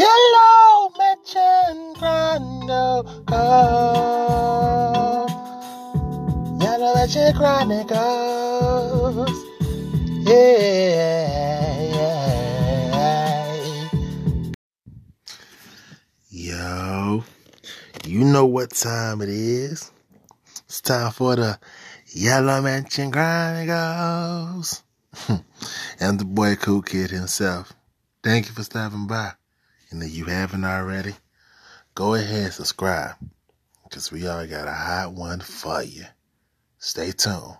Yellow Mansion Chronicles. Yellow Chronicles. Yeah, yeah. Yo, you know what time it is. It's time for the Yellow Mansion Chronicles. and the boy Cool Kid himself. Thank you for stopping by. And if you haven't already, go ahead and subscribe. Because we all got a hot one for you. Stay tuned.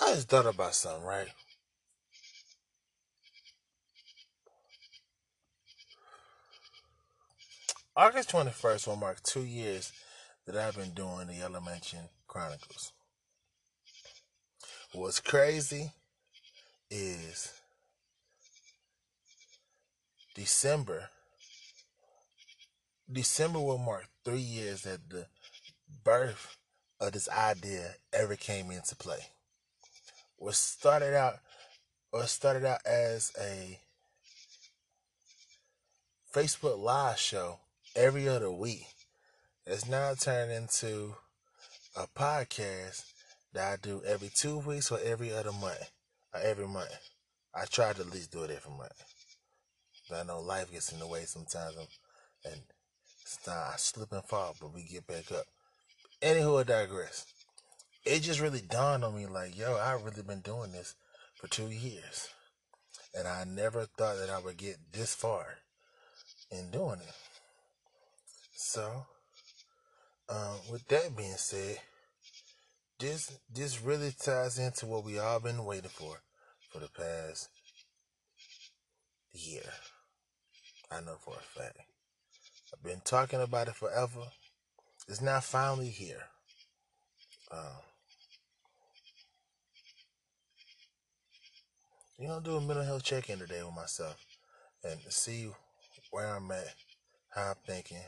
I just thought about something, right? August 21st will mark two years that I've been doing the Yellow Mansion Chronicles. What's crazy is December. December will mark three years that the birth of this idea ever came into play. What started out, what started out as a Facebook Live show every other week It's now turned into a podcast that I do every two weeks or every other month or every month. I try to at least do it every month. But I know life gets in the way sometimes and I slip and fall, but we get back up. Anywho, I digress. It just really dawned on me like, yo, I've really been doing this for two years. And I never thought that I would get this far in doing it. So, um, with that being said, this this really ties into what we all been waiting for for the past year. I know for a fact. I've been talking about it forever. It's now finally here. Um, you know, do a mental health check in today with myself and see where I'm at, how I'm thinking,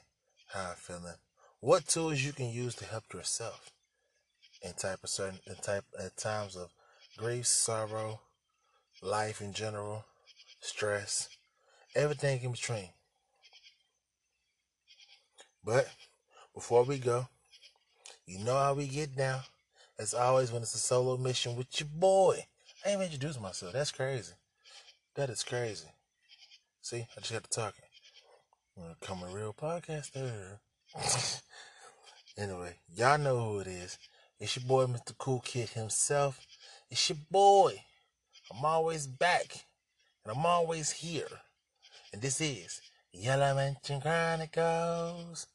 how I'm feeling, what tools you can use to help yourself in type of certain in type at times of grief, sorrow, life in general, stress, everything in between. But before we go, you know how we get down. As always, when it's a solo mission with your boy. I ain't even introduced myself. That's crazy. That is crazy. See, I just got to talking. I'm become a real podcaster. anyway, y'all know who it is. It's your boy, Mr. Cool Kid himself. It's your boy. I'm always back. And I'm always here. And this is Yellow Mansion Chronicles.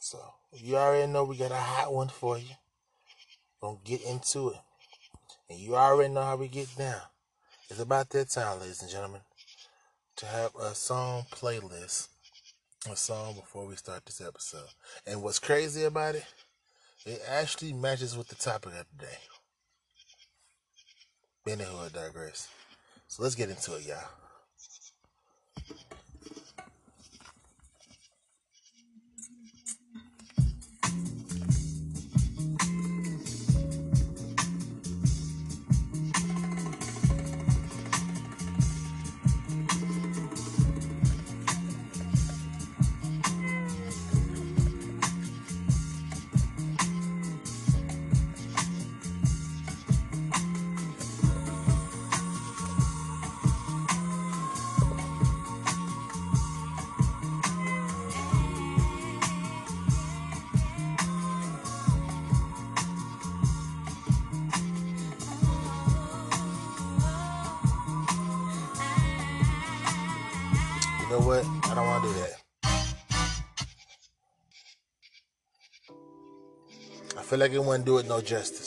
So, you already know we got a hot one for you. Gonna get into it. And you already know how we get down. It's about that time, ladies and gentlemen, to have a song playlist, a song before we start this episode. And what's crazy about it, it actually matches with the topic of the day. Anywho, I digress. So let's get into it, y'all. Like it wouldn't do it no justice.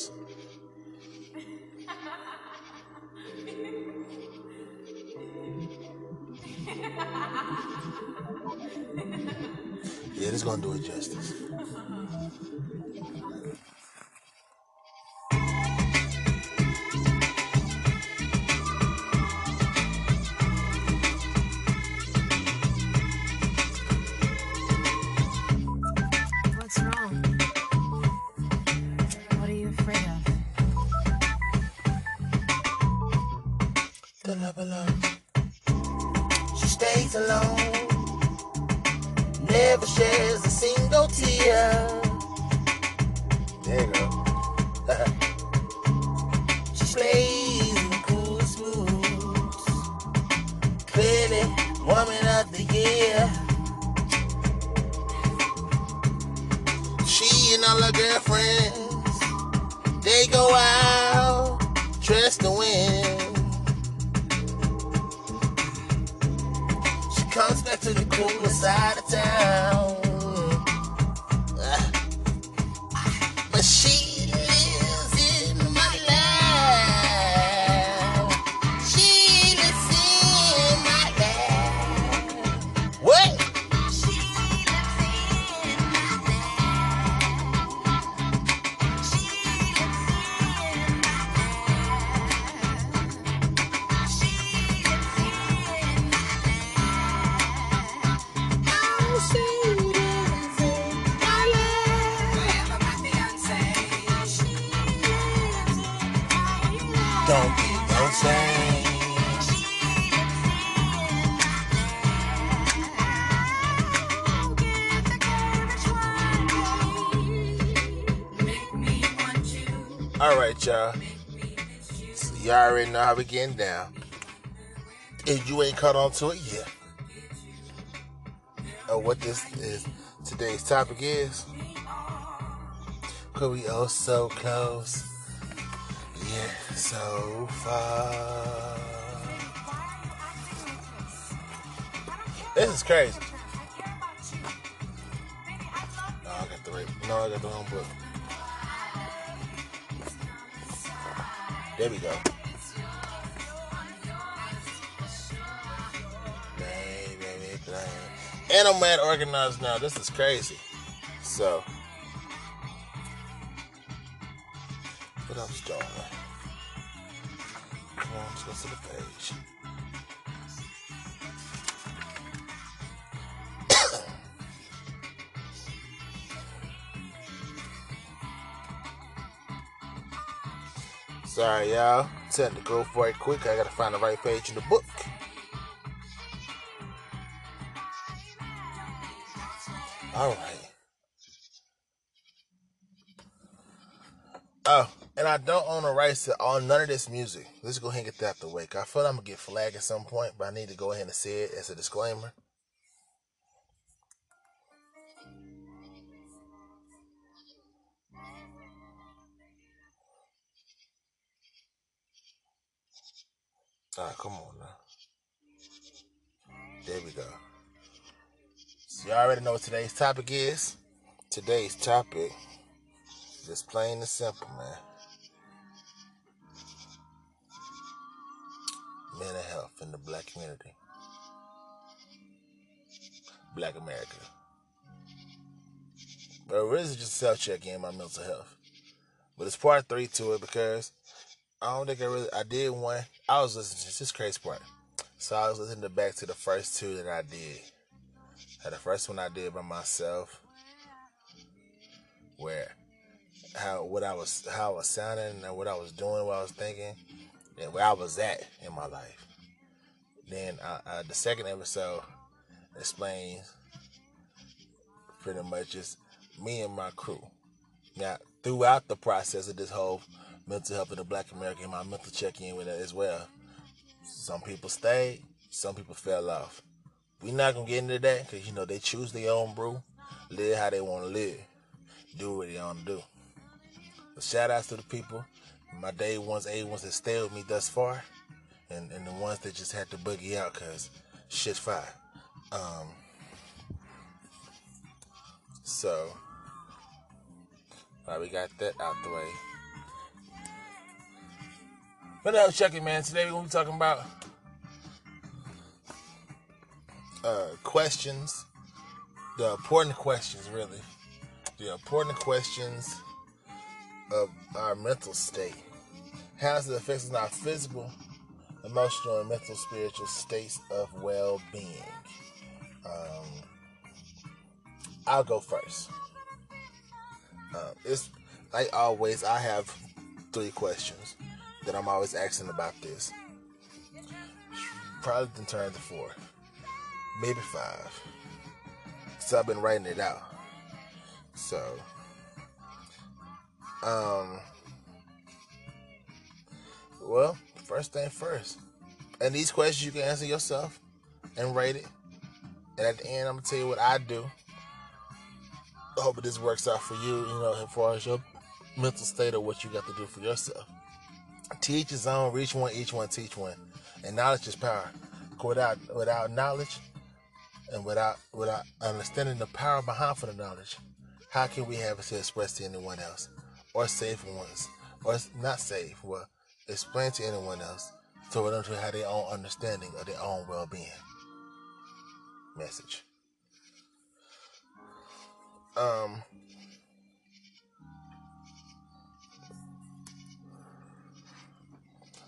Alone. She stays alone. Never shares a single tear. There you go. she plays in cool smooth. Clearly, woman of the year. She and all her girlfriends, they go out dressed to win. To the cooler side of town. All right, y'all. So y'all already know how we getting down. If you ain't caught on to it yet, or what this is today's topic is, could we all so close? Yeah, so far. This is crazy. No, I got the right. No, I got the wrong book. There we go. And I'm mad organized now. This is crazy. So, what else doing? Let's to the page. Sorry, y'all. Tend to go for it quick. I gotta find the right page in the book. All right. Oh, and I don't own the rights to all none of this music. Let's go ahead and get that the way. I feel like I'm gonna get flagged at some point, but I need to go ahead and say it as a disclaimer. Right, come on now. There we go. So you already know what today's topic is. Today's topic, just plain and simple, man. Mental health in the black community. Black America. But it really is just self check in my mental health. But it's part three to it because I don't think I really I did one. I was listening to this crazy part. So I was listening to back to the first two that I did. Had the first one I did by myself, where how what I was how I was sounding and what I was doing, what I was thinking, and where I was at in my life. Then uh, uh, the second episode explains pretty much just me and my crew. Now throughout the process of this whole mental health of the Black American, my mental check in with it as well. Some people stayed, some people fell off. We're not gonna get into that because you know they choose their own brew, live how they want to live, do what they want to do. But shout outs to the people, my day ones, A ones that stayed with me thus far, and, and the ones that just had to boogie out because shit's fire. Um, so, uh, we got that out the way. But uh, check it, man. Today we're gonna be talking about uh, questions, the important questions, really, the important questions of our mental state. How does it affect our physical, emotional, and mental, spiritual states of well-being? Um, I'll go first. Um, it's like always. I have three questions that I'm always asking about this. probably done turned to four, maybe five. So I've been writing it out. So, um, well, first thing first. And these questions you can answer yourself and rate it. And at the end, I'm gonna tell you what I do. I hope this works out for you. You know, as far as your mental state of what you got to do for yourself. Teach his own, reach one, each one, teach one. And knowledge is power. Without without knowledge and without without understanding the power behind for the knowledge, how can we have it to express to anyone else? Or safe ones. Or not safe, well, explain to anyone else so for them to have their own understanding of their own well being. Message. Um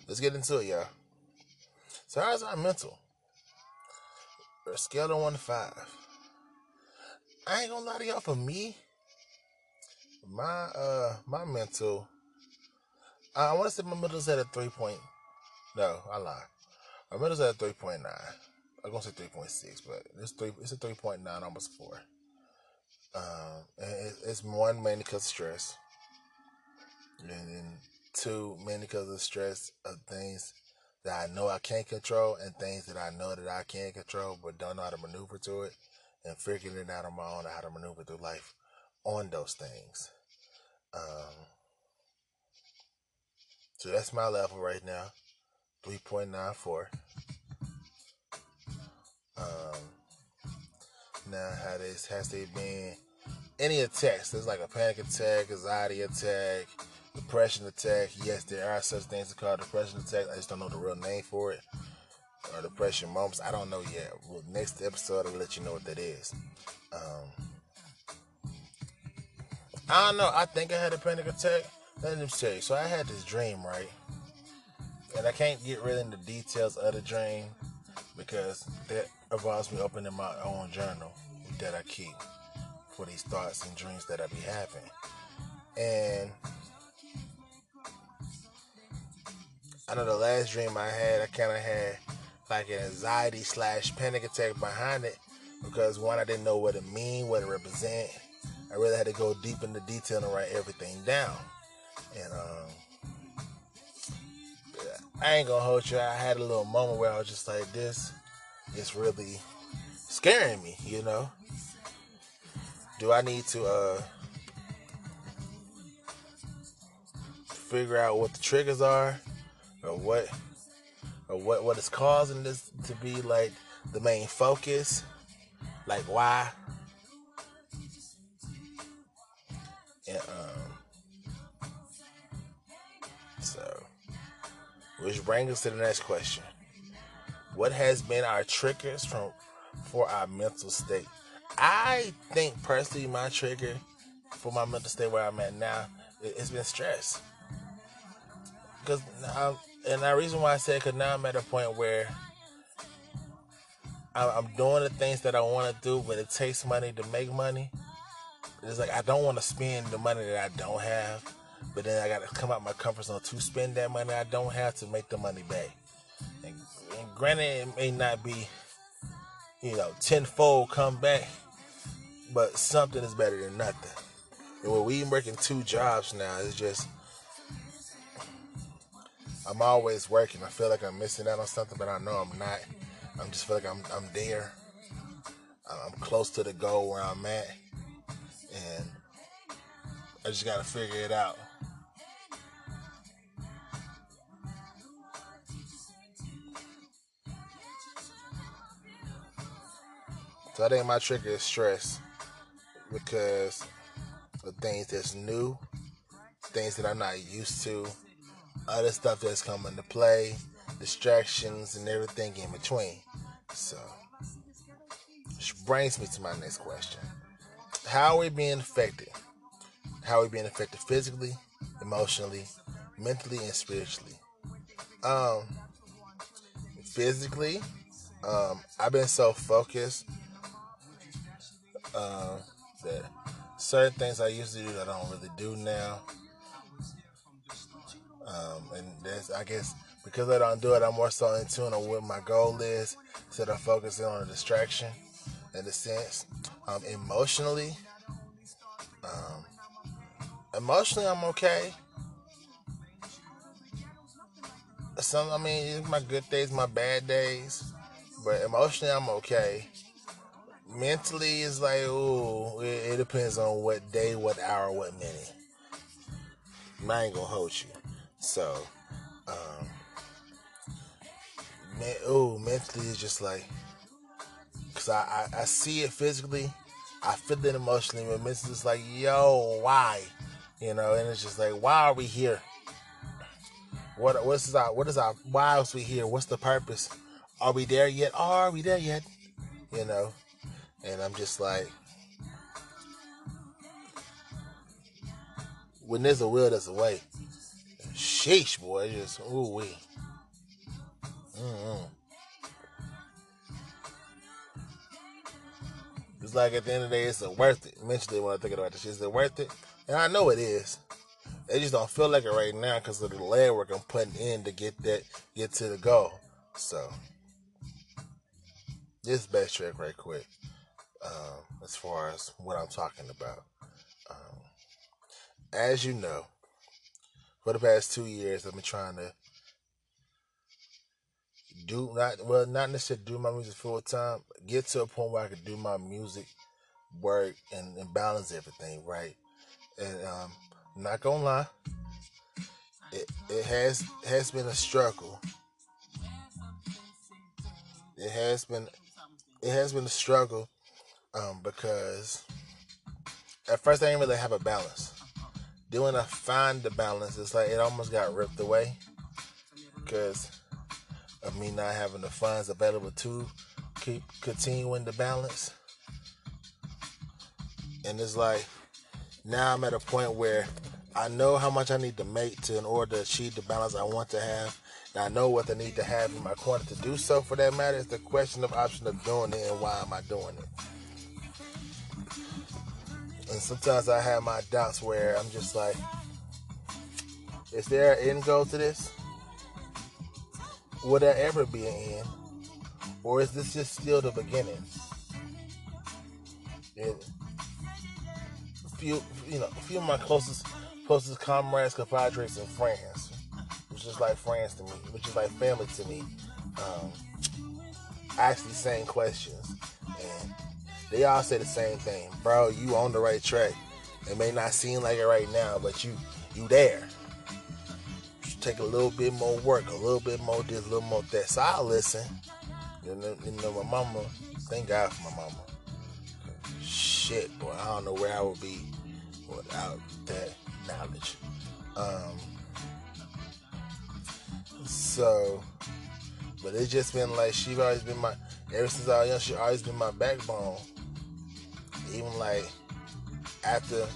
Let's get into it, y'all. So how's our mental? A scale of one to five. I ain't gonna lie to y'all. For me, my uh my mental, I want to say my mental's at a three point. No, I lie. My mental's at a three point nine. I'm gonna say three point six, but it's three. It's a three point nine, almost four. Um, and it's one mainly because of stress, and then two mainly because of stress of things that I know I can't control and things that I know that I can't control but don't know how to maneuver to it and figuring it out on my own how to maneuver through life on those things. Um, so that's my level right now, 3.94. Um, now, how this has to been? any attacks, there's like a panic attack, anxiety attack, depression attack. Yes, there are such things called depression attack. I just don't know the real name for it. Or depression moments. I don't know yet. Well, next episode, I'll let you know what that is. Um, I don't know. I think I had a panic attack. Let me tell you. So I had this dream, right? And I can't get really into details of the dream because that involves me opening my own journal that I keep for these thoughts and dreams that I be having. And I know the last dream I had, I kind of had like an anxiety slash panic attack behind it because one, I didn't know what it mean, what it represent. I really had to go deep into detail and write everything down. And um, I ain't gonna hold you. I had a little moment where I was just like, this is really scaring me, you know. Do I need to uh, figure out what the triggers are? or what or what what is causing this to be like the main focus like why brings us to the next question. What has been our triggers from for our mental state? I think personally my trigger for my mental state where i'm at now it's been stress. Because um, and the reason why I say because now I'm at a point where I'm doing the things that I want to do, but it takes money to make money. It's like I don't want to spend the money that I don't have, but then I got to come out my comfort zone to spend that money I don't have to make the money back. And, and granted, it may not be, you know, tenfold come back, but something is better than nothing. And when we working two jobs now, it's just I'm always working. I feel like I'm missing out on something, but I know I'm not. I'm just feel like I'm I'm there. I'm close to the goal where I'm at, and I just gotta figure it out. So I think my trigger is stress because the things that's new, things that I'm not used to, other stuff that's coming to play, distractions, and everything in between. So, which brings me to my next question How are we being affected? How are we being affected physically, emotionally, mentally, and spiritually? Um, physically, um, I've been so focused uh, that certain things I used to do I don't really do now. Um, and that's, I guess, because I don't do it, I'm more so in tune on what my goal is instead of focusing on a distraction in a sense. Um, emotionally, um, emotionally, I'm okay. Some, I mean, my good days, my bad days, but emotionally, I'm okay. Mentally, it's like, oh it, it depends on what day, what hour, what minute. I ain't gonna hold you. So, um, man, ooh, mentally, it's just like, cause I, I, I see it physically, I feel it emotionally, but mentally, it's like, yo, why? You know, and it's just like, why are we here? What what's our what is our why else we here? What's the purpose? Are we there yet? Are we there yet? You know, and I'm just like, when there's a will, there's a way. Sheesh, boy, just ooh wee. Mm-hmm. It's like at the end of the day, it's worth it. Mentally, when I think about this, is it worth it? And I know it is. They just don't feel like it right now because of the legwork I'm putting in to get that, get to the goal. So, this backtrack right quick. Um, as far as what I'm talking about. Um, as you know, for the past two years, I've been trying to do not well, not necessarily do my music full time. Get to a point where I can do my music work and, and balance everything right. And um, not gonna lie, it it has has been a struggle. It has been it has been a struggle um, because at first I didn't really have a balance. When I find the balance, it's like it almost got ripped away because of me not having the funds available to keep continuing the balance. And it's like now I'm at a point where I know how much I need to make to in order to achieve the balance I want to have. And I know what I need to have in my corner to do so. For that matter, it's the question of option of doing it and why am I doing it. And sometimes I have my doubts where I'm just like, is there an end goal to this? Will there ever be an end? Or is this just still the beginning? And few, you know, a few of my closest, closest comrades, compadres, and friends, which is like friends to me, which is like family to me, um, ask these same questions, and they all say the same thing, bro. You on the right track. It may not seem like it right now, but you you there. take a little bit more work, a little bit more this, a little more that. So I listen. You know, you know, my mama. Thank God for my mama. Shit, boy, I don't know where I would be without that knowledge. Um, so, but it's just been like she's always been my. Ever since I was young, she always been my backbone even like after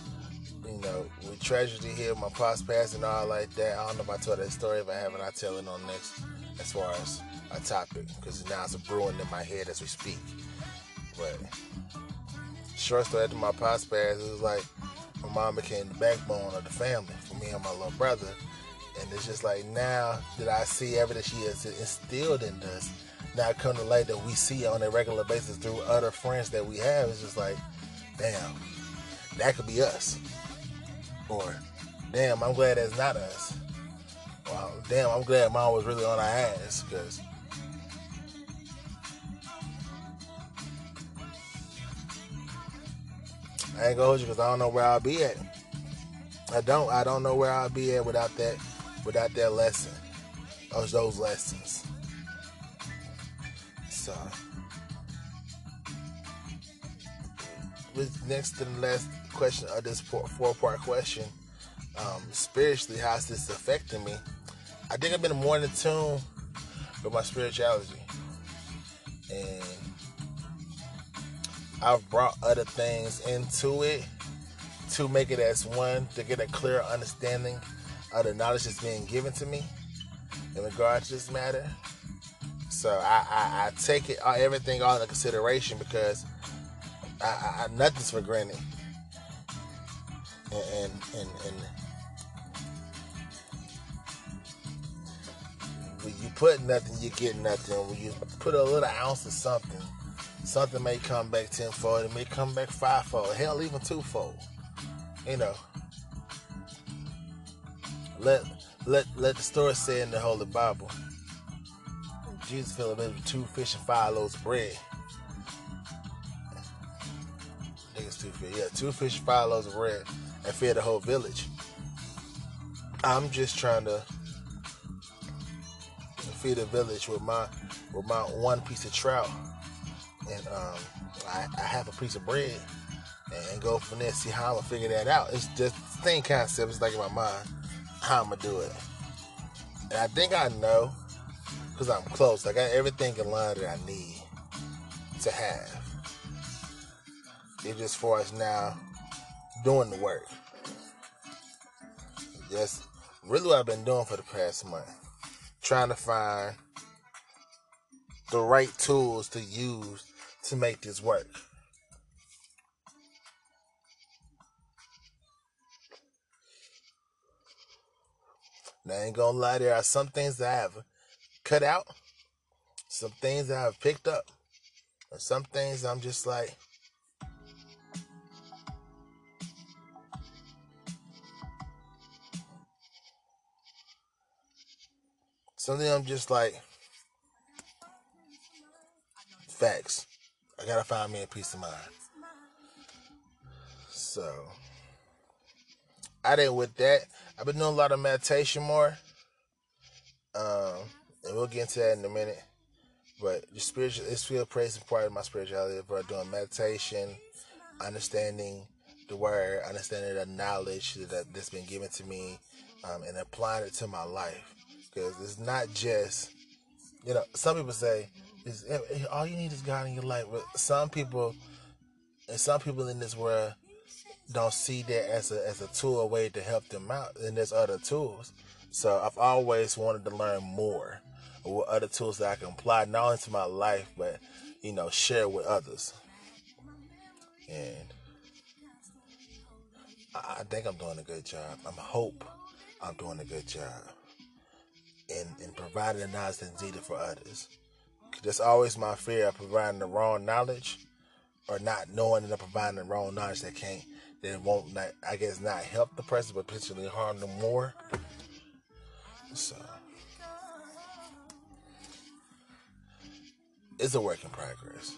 you know with tragedy here, my pops passed and all like that. I don't know if I told that story. If I haven't, I tell it on next as far as a topic because now it's a brewing in my head as we speak. But short story after my pops passed, it was like my mom became the backbone of the family for me and my little brother. And it's just like now that I see everything she has instilled in us, now come to light that we see on a regular basis through other friends that we have, it's just like damn, that could be us. Or, damn, I'm glad that's not us. Wow, damn, I'm glad mom was really on our ass because. I ain't gonna hold you because I don't know where I'll be at. I don't. I don't know where I'll be at without that, without that lesson, those those lessons. So. Next to the last question of this four part question, um, spiritually, how's this affecting me? I think I've been more in tune with my spirituality. And I've brought other things into it to make it as one, to get a clear understanding of the knowledge that's being given to me in regards to this matter. So I, I, I take it uh, everything all into consideration because I, I, nothing's for granted. And, and, and when you put nothing, you get nothing. When you put a little ounce of something, something may come back tenfold. It may come back fivefold. Hell, even twofold. You know. Let let let the story say in the Holy Bible. Jesus filled a with two fish and five loaves of bread. Two fish. Yeah, two fish, five loaves of bread, and fed the whole village. I'm just trying to feed the village with my with my one piece of trout, and um, I, I have a piece of bread, and go from there. See how I'm gonna figure that out. It's just the same concept. It's like in my mind how I'm gonna do it, and I think I know because I'm close. I got everything in line that I need to have. It's just for us now doing the work. That's really what I've been doing for the past month. Trying to find the right tools to use to make this work. Now, I ain't gonna lie, there are some things that I have cut out, some things that I've picked up, and some things I'm just like, Something I'm just like, facts. I gotta find me a peace of mind. So, I didn't with that. I've been doing a lot of meditation more. Um, and we'll get into that in a minute. But the spiritual, it's still praise and part of my spirituality. But doing meditation, understanding the word, understanding the knowledge that, that's been given to me, um, and applying it to my life because it's not just you know some people say is all you need is God in your life, but some people and some people in this world don't see that as a as a tool, a way to help them out. And there's other tools. So I've always wanted to learn more what other tools that I can apply not only to my life, but you know, share with others. And I think I'm doing a good job. I'm hope I'm doing a good job and, and providing the knowledge that's needed for others. That's always my fear of providing the wrong knowledge or not knowing and providing the wrong knowledge that can't that won't not I guess not help the person but potentially harm them more. So it's a work in progress.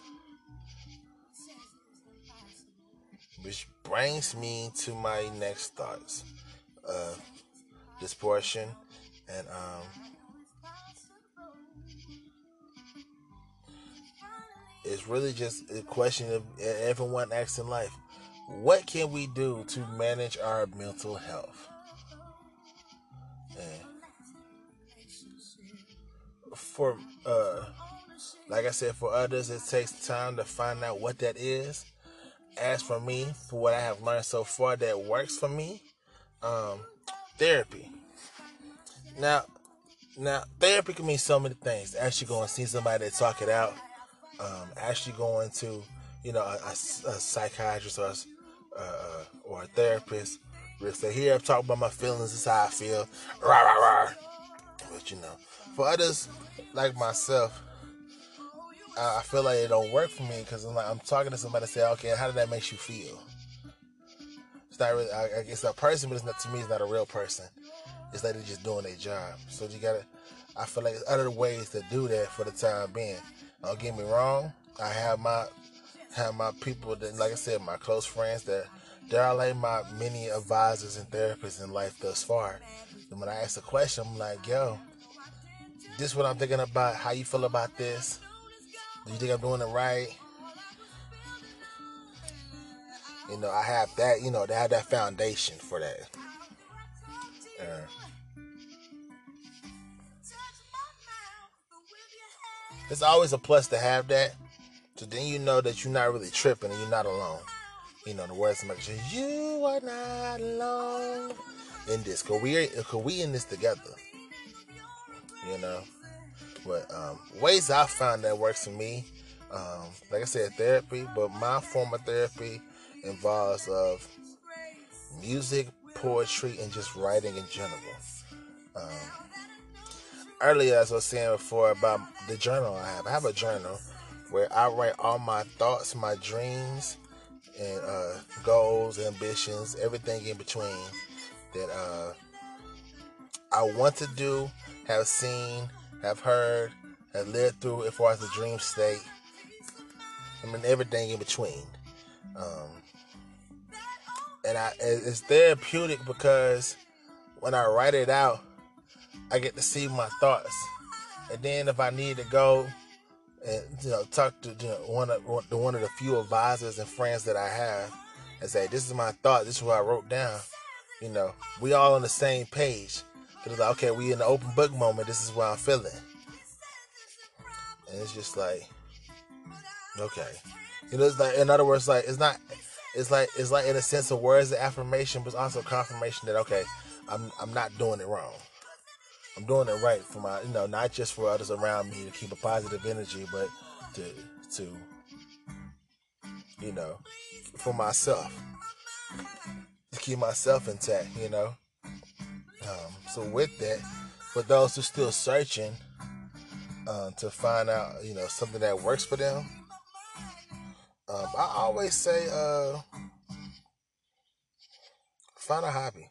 Which brings me to my next thoughts. Uh, this portion and um, it's really just a question of everyone asks in life what can we do to manage our mental health? And for uh like i said for others it takes time to find out what that is. As for me for what i have learned so far that works for me um therapy now, now therapy can mean so many things. Actually, going to see somebody to talk it out. Um, actually, going to you know a, a, a psychiatrist or a, uh, or a therapist. We say, "Here, I'm talking about my feelings. This is how I feel." Rah, rah, rah. But you know, for others like myself, I feel like it don't work for me because I'm like I'm talking to somebody. Say, "Okay, how did that make you feel?" It's not really. I, it's a person, but it's not to me. It's not a real person. It's like they're just doing their job. So you gotta. I feel like there's other ways to do that for the time being. Don't get me wrong. I have my have my people that, like I said, my close friends that they are like my many advisors and therapists in life thus far. And when I ask a question, I'm like, yo, this is what I'm thinking about. How you feel about this? Do you think I'm doing it right? You know, I have that, you know, they have that foundation for that. It's always a plus to have that. So then you know that you're not really tripping and you're not alone. You know, the words make sure you are not alone in this. Cause we cause we in this together. You know. But um, ways I found that works for me, um, like I said, therapy, but my form of therapy involves of music, poetry, and just writing in general. Um, earlier, as I was saying before about the journal I have, I have a journal where I write all my thoughts, my dreams, and uh, goals, ambitions, everything in between that uh, I want to do, have seen, have heard, have lived through as far as the dream state. I mean, everything in between. Um, and I, it's therapeutic because when I write it out, I get to see my thoughts. And then if I need to go and you know talk to you know, one of one of the few advisors and friends that I have and say, "This is my thought. This is what I wrote down." You know, we all on the same page. It's like, okay, we in the open book moment. This is what I'm feeling, and it's just like, okay, you know, it's like in other words, like it's not, it's like it's like in a sense of words of affirmation, but it's also confirmation that okay, I'm I'm not doing it wrong. I'm doing it right for my, you know, not just for others around me to keep a positive energy, but to, to, you know, for myself, to keep myself intact, you know. Um, so with that, for those who still searching uh, to find out, you know, something that works for them, um, I always say, uh, find a hobby.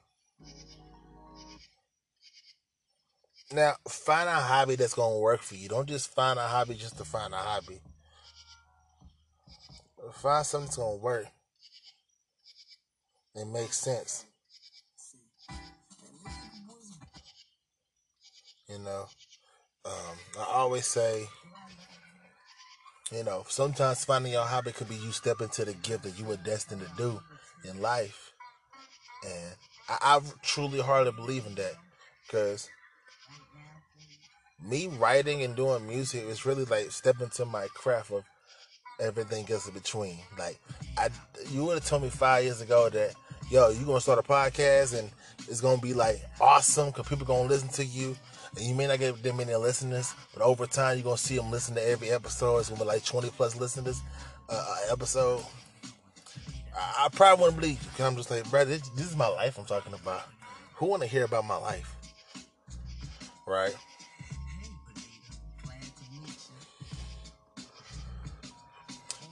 Now, find a hobby that's gonna work for you. Don't just find a hobby just to find a hobby. Find something that's gonna work. It makes sense. You know, um, I always say, you know, sometimes finding your hobby could be you step into the gift that you were destined to do in life. And I, I truly hardly believe in that because me writing and doing music is really like stepping to my craft of everything else in between. Like I, you would have told me five years ago that yo, you gonna start a podcast and it's gonna be like awesome because people gonna listen to you. And you may not get that many listeners, but over time you're gonna see them listen to every episode. It's gonna be like 20 plus listeners uh, episode. I, I probably wouldn't believe you because I'm just like, bro, this, this is my life I'm talking about. Who wanna hear about my life? Right?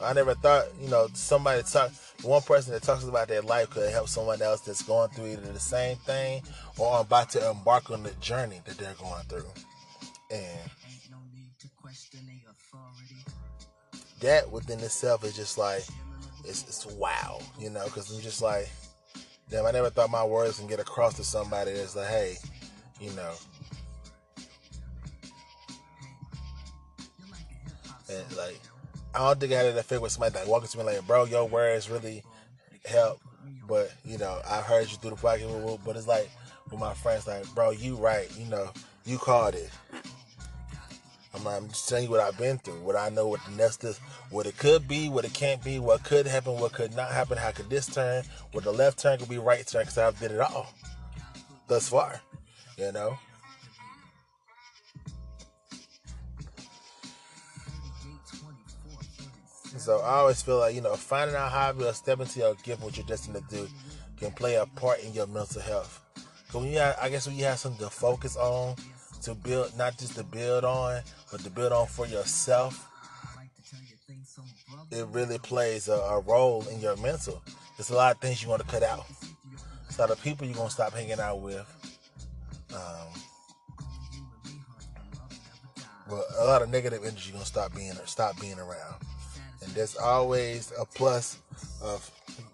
I never thought, you know, somebody talk one person that talks about their life could help someone else that's going through either the same thing or about to embark on the journey that they're going through. And that within itself is just like it's, it's wow, you know, because I'm just like, damn, I never thought my words can get across to somebody that's like, hey, you know. And like I don't think I had an effect with somebody like walking to me like, bro, your words really help. But you know, I heard you through the podcast, but it's like with my friends, like, bro, you right, you know, you called it. I'm, I'm just telling you what I've been through, what I know, what the next is, what it could be, what it can't be, what could happen, what could not happen, how could this turn, what the left turn could be right turn, because I've did it all thus far, you know. So I always feel like, you know, finding out hobby or stepping into your gift, what you're destined to do, can play a part in your mental health. So when you have, I guess when you have something to focus on, to build, not just to build on, but to build on for yourself, it really plays a, a role in your mental. There's a lot of things you want to cut out. It's a lot of people you're going to stop hanging out with. Um, but a lot of negative energy you're going to stop being, stop being around and there's always a plus of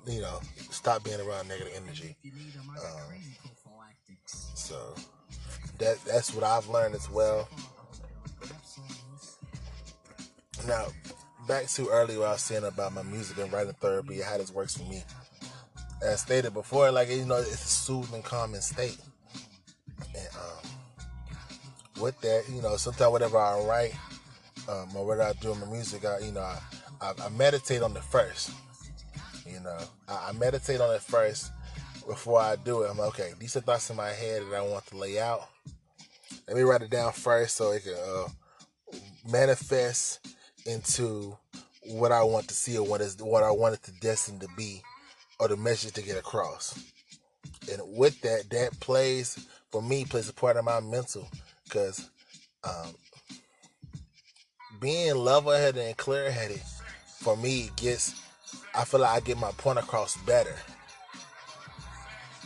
you know stop being around negative energy. Um, so that that's what I've learned as well. Now, back to earlier, I was saying about my music and writing therapy, how this works for me. As stated before, like you know, it's a soothing, calming state. And um, with that, you know, sometimes whatever I write um, or whatever I do in my music, I you know, I, I, I meditate on it first. You know, I, I, meditate on it first before I do it. I'm like, okay, these are thoughts in my head that I want to lay out. Let me write it down first so it can uh, manifest into what I want to see or what is what I want it to destined to be or the message to get across. And with that, that plays for me plays a part of my mental because um, being level headed and clear headed for me it gets I feel like I get my point across better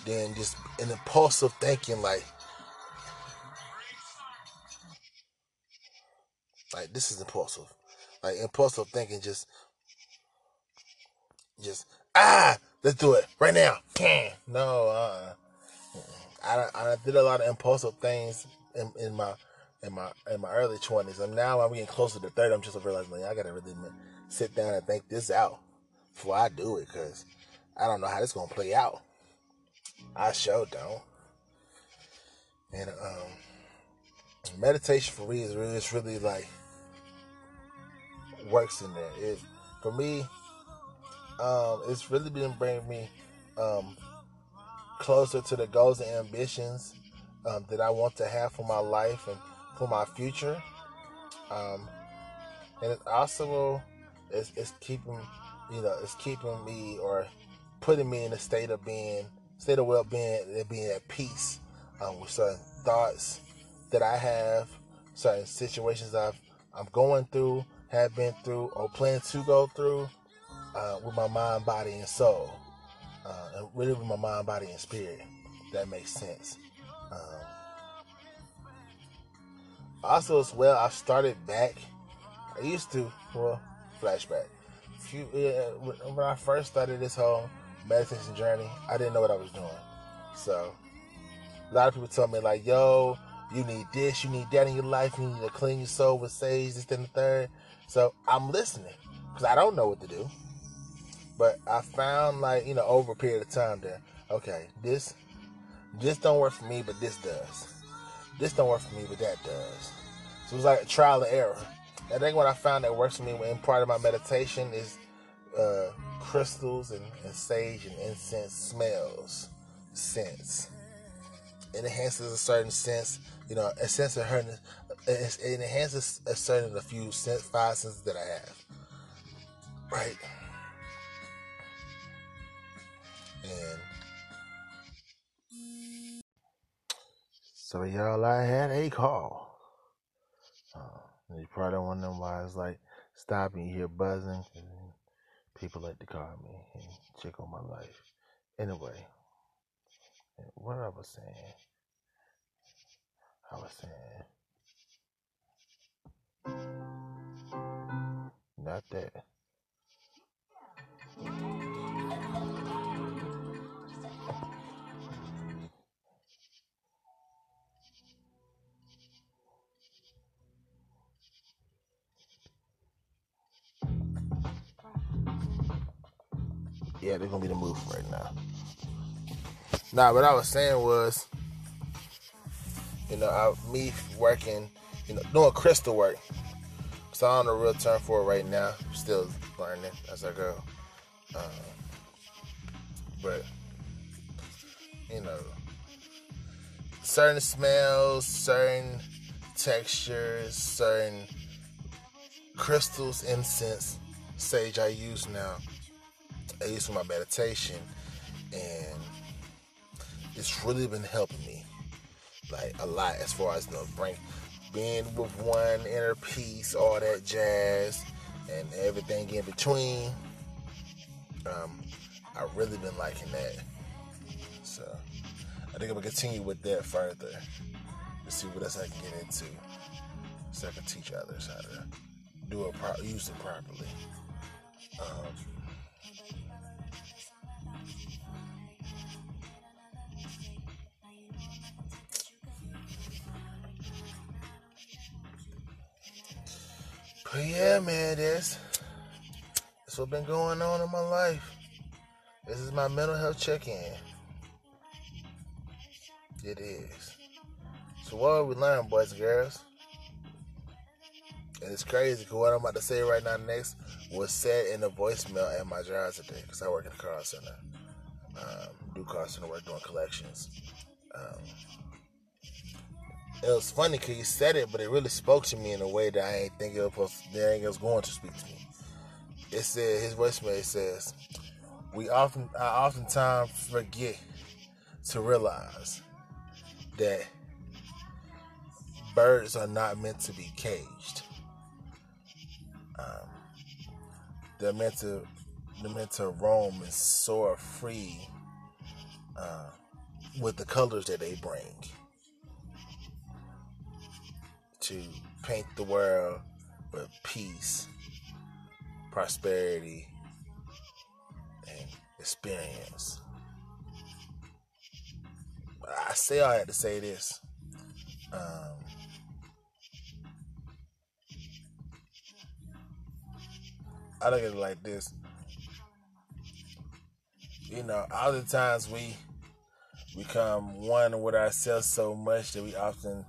than just an impulsive thinking like like this is impulsive. Like impulsive thinking just just ah let's do it right now. No, uh I I did a lot of impulsive things in, in my in my in my early twenties, and now I'm getting closer to thirty. I'm just realizing like, I gotta really sit down and think this out before I do it, cause I don't know how this gonna play out. I sure don't. And um, meditation for me is really, it's really like works in there. It for me, um, it's really been bringing me um, closer to the goals and ambitions um, that I want to have for my life and for my future. Um, and it's also it's, it's keeping you know it's keeping me or putting me in a state of being state of well-being and being at peace um, with certain thoughts that I have, certain situations I've I'm going through, have been through, or plan to go through uh, with my mind, body, and soul, uh, and really with my mind, body, and spirit. That makes sense. Um, also, as well, I started back. I used to, well, flashback. Few, when I first started this whole meditation journey, I didn't know what I was doing. So, a lot of people told me, like, yo, you need this, you need that in your life, you need to clean your soul with sage, this, and the third. So, I'm listening because I don't know what to do. But I found, like, you know, over a period of time that, okay, this, this don't work for me, but this does this don't work for me, but that does. So it was like a trial and error. I think what I found that works for me in part of my meditation is uh, crystals and, and, sage and incense smells, scents. It enhances a certain sense, you know, a sense of her. It enhances a certain a few sense, five senses that I have. Right. And So y'all, I had a call. You probably of them why it's like stopping here buzzing. People like to call me and check on my life. Anyway, what I was saying, I was saying, not that. Yeah, they're gonna be the move right now. Nah, what I was saying was, you know, I, me working, you know, doing crystal work. So I'm on a real term for it right now. Still learning as I go. Um, but you know, certain smells, certain textures, certain crystals, incense, sage I use now I use for my meditation, and it's really been helping me like a lot as far as know, bring being with one inner peace, all that jazz, and everything in between. Um, I really been liking that. So I think I'm gonna continue with that further to see what else I can get into, so I can teach others how to do it, pro- use it properly. Um, But yeah, man, this that's what been going on in my life. This is my mental health check-in. It is. So what are we learning, boys and girls? And it's crazy because what I'm about to say right now next was said in a voicemail at my job today because I work in a car center. Um, do car center work doing collections. Um, it was funny because he said it, but it really spoke to me in a way that I ain't think it was, that it was going to speak to me. It said his voicemail says, "We often, I oftentimes forget to realize that birds are not meant to be caged. Um, they're meant to they're meant to roam and soar free uh, with the colors that they bring to paint the world with peace, prosperity, and experience. I say I had to say this. Um, I look at it like this. You know, other times we become one with ourselves so much that we often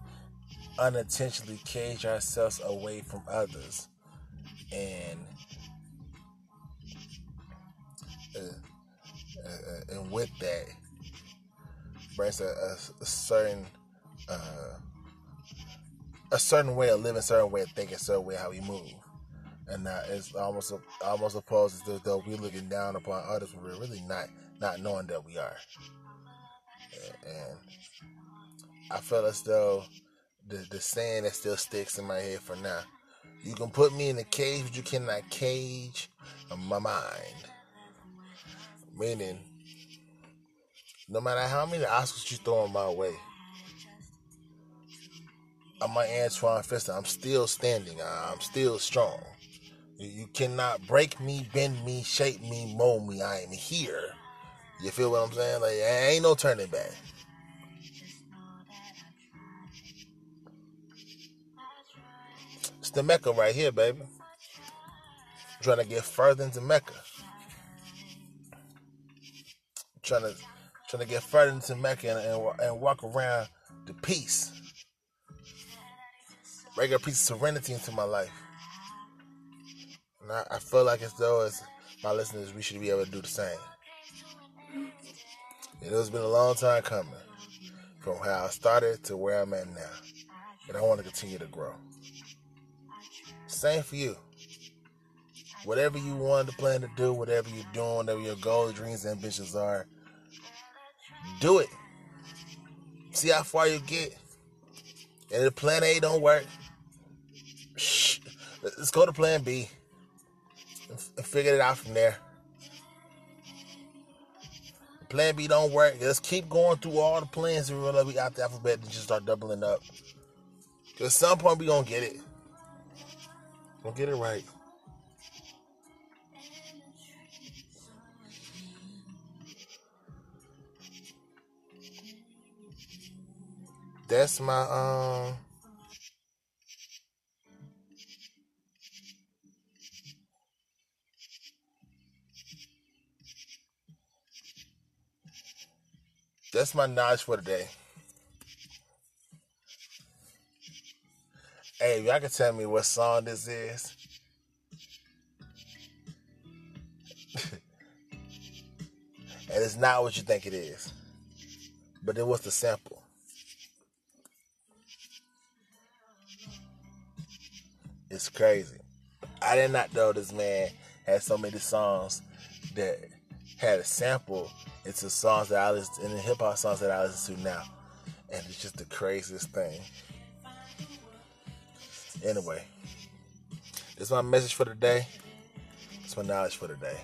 unintentionally cage ourselves away from others. And uh, uh, uh and with that brings a, a, a certain uh, a certain way of living, certain way of thinking, certain way how we move and that it's almost almost opposed as though we're looking down upon others, but we're really not not knowing that we are. And I feel as though the the saying that still sticks in my head for now: you can put me in a cage, but you cannot cage my mind. Meaning, no matter how many obstacles you throw in my way. I'm my Antwone Fisher. I'm still standing. I'm still strong. You cannot break me, bend me, shape me, mold me. I am here. You feel what I'm saying? Like, ain't no turning back. The Mecca right here, baby. Trying to get further into Mecca. Trying to trying to get further into Mecca and, and, and walk around the peace. A piece of serenity into my life. And I, I feel like as though as my listeners, we should be able to do the same. It has been a long time coming from how I started to where I'm at now. And I want to continue to grow. Same for you. Whatever you want to plan to do, whatever you're doing, whatever your goals, dreams, ambitions are, do it. See how far you get. And if plan A don't work, shh, let's go to plan B and figured it out from there. Plan B don't work. Let's keep going through all the plans and realize we got the alphabet and just start doubling up. Cause at some point we gonna get it. Gonna get it right. That's my um That's my knowledge for today. Hey, y'all can tell me what song this is. and it's not what you think it is. But it was the sample. It's crazy. I did not know this man had so many songs that had a sample into songs that I listen in the hip hop songs that I listen to now. And it's just the craziest thing. Anyway, this is my message for today. It's my knowledge for today.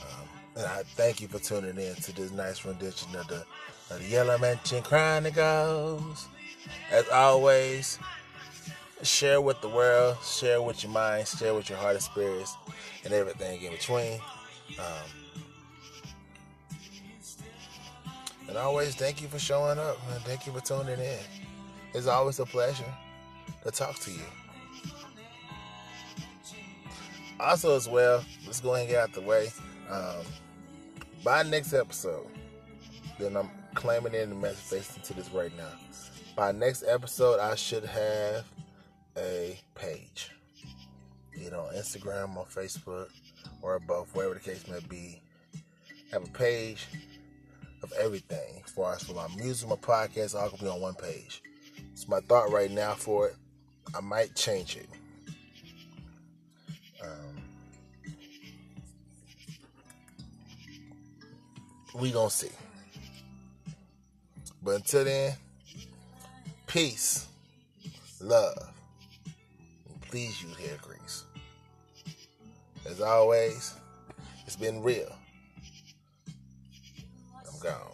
Um, and I thank you for tuning in to this nice rendition of the, of the Yellow Mansion Chronicles. As always, share with the world, share with your mind, share with your heart and spirits, and everything in between. Um, And always thank you for showing up and thank you for tuning in. It's always a pleasure to talk to you. Also, as well, let's go ahead and get out the way. Um, by next episode, then I'm claiming in the manifesting to this right now. By next episode, I should have a page. You know, Instagram or Facebook or both, wherever the case may be. Have a page of everything. As far as for my music, my podcast, all can be on one page. It's my thought right now for it. I might change it. Um, we gonna see. But until then, peace. love. And please use hair grease. As always, it's been real. I'm gone.